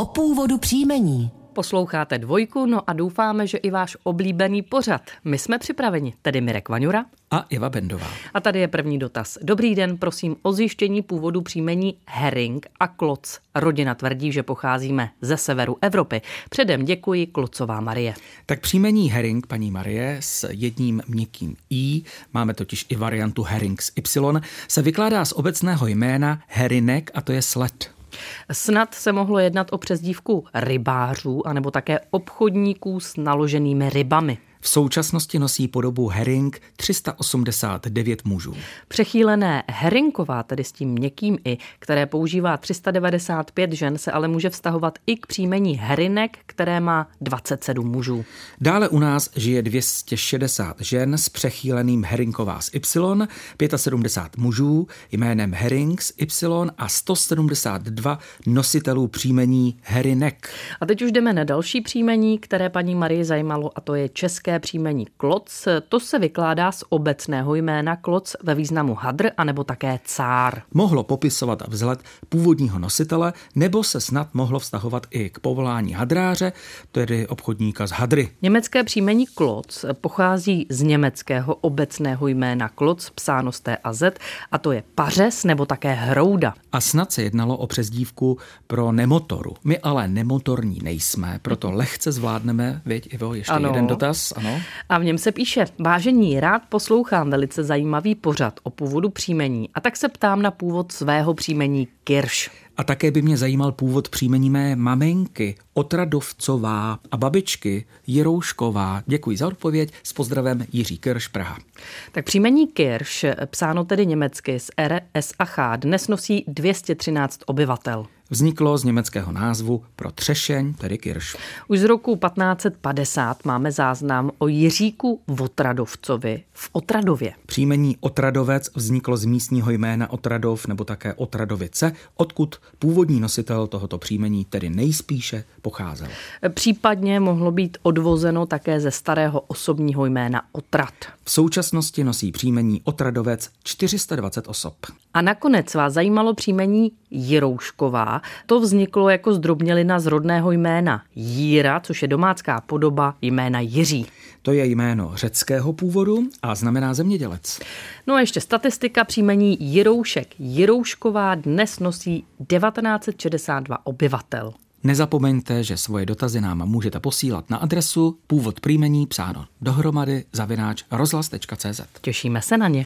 o původu příjmení. Posloucháte dvojku, no a doufáme, že i váš oblíbený pořad. My jsme připraveni, tedy Mirek Vaňura a Iva Bendová. A tady je první dotaz. Dobrý den, prosím o zjištění původu příjmení Herring a Kloc. Rodina tvrdí, že pocházíme ze severu Evropy. Předem děkuji Klocová Marie. Tak příjmení Herring, paní Marie, s jedním měkkým i, máme totiž i variantu Herring s y, se vykládá z obecného jména herinek a to je sled. Snad se mohlo jednat o přezdívku rybářů anebo také obchodníků s naloženými rybami. V současnosti nosí podobu herring 389 mužů. Přechýlené herinková, tedy s tím měkkým i, které používá 395 žen, se ale může vztahovat i k příjmení herinek, které má 27 mužů. Dále u nás žije 260 žen s přechýleným herinková s Y, 75 mužů jménem herring s Y a 172 nositelů příjmení herinek. A teď už jdeme na další příjmení, které paní Marie zajímalo, a to je české české příjmení kloc, to se vykládá z obecného jména kloc ve významu hadr anebo také cár. Mohlo popisovat vzhled původního nositele, nebo se snad mohlo vztahovat i k povolání hadráře, tedy obchodníka z hadry. Německé příjmení kloc pochází z německého obecného jména kloc, psáno z T a Z, a to je pařes nebo také hrouda. A snad se jednalo o přezdívku pro nemotoru. My ale nemotorní nejsme, proto lehce zvládneme, věď Ivo, ještě ano. jeden dotaz ano. A v něm se píše, vážení, rád poslouchám velice zajímavý pořad o původu příjmení a tak se ptám na původ svého příjmení Kirš. A také by mě zajímal původ příjmení mé maminky, Otradovcová a babičky Jiroušková. Děkuji za odpověď. S pozdravem Jiří Kirš, Praha. Tak příjmení Kirš, psáno tedy německy z RS a Ch, dnes nosí 213 obyvatel vzniklo z německého názvu pro třešeň, tedy kirš. Už z roku 1550 máme záznam o Jiříku Otradovcovi v Otradově. Příjmení Otradovec vzniklo z místního jména Otradov nebo také Otradovice, odkud původní nositel tohoto příjmení tedy nejspíše pocházel. Případně mohlo být odvozeno také ze starého osobního jména Otrad. V současnosti nosí příjmení Otradovec 420 osob. A nakonec vás zajímalo příjmení Jiroušková. To vzniklo jako zdrobnělina z rodného jména Jíra, což je domácká podoba jména Jiří. To je jméno řeckého původu a znamená zemědělec. No a ještě statistika příjmení Jiroušek. Jiroušková dnes nosí 1962 obyvatel. Nezapomeňte, že svoje dotazy nám můžete posílat na adresu původ příjmení psáno dohromady zavináč rozhlas.cz. Těšíme se na ně.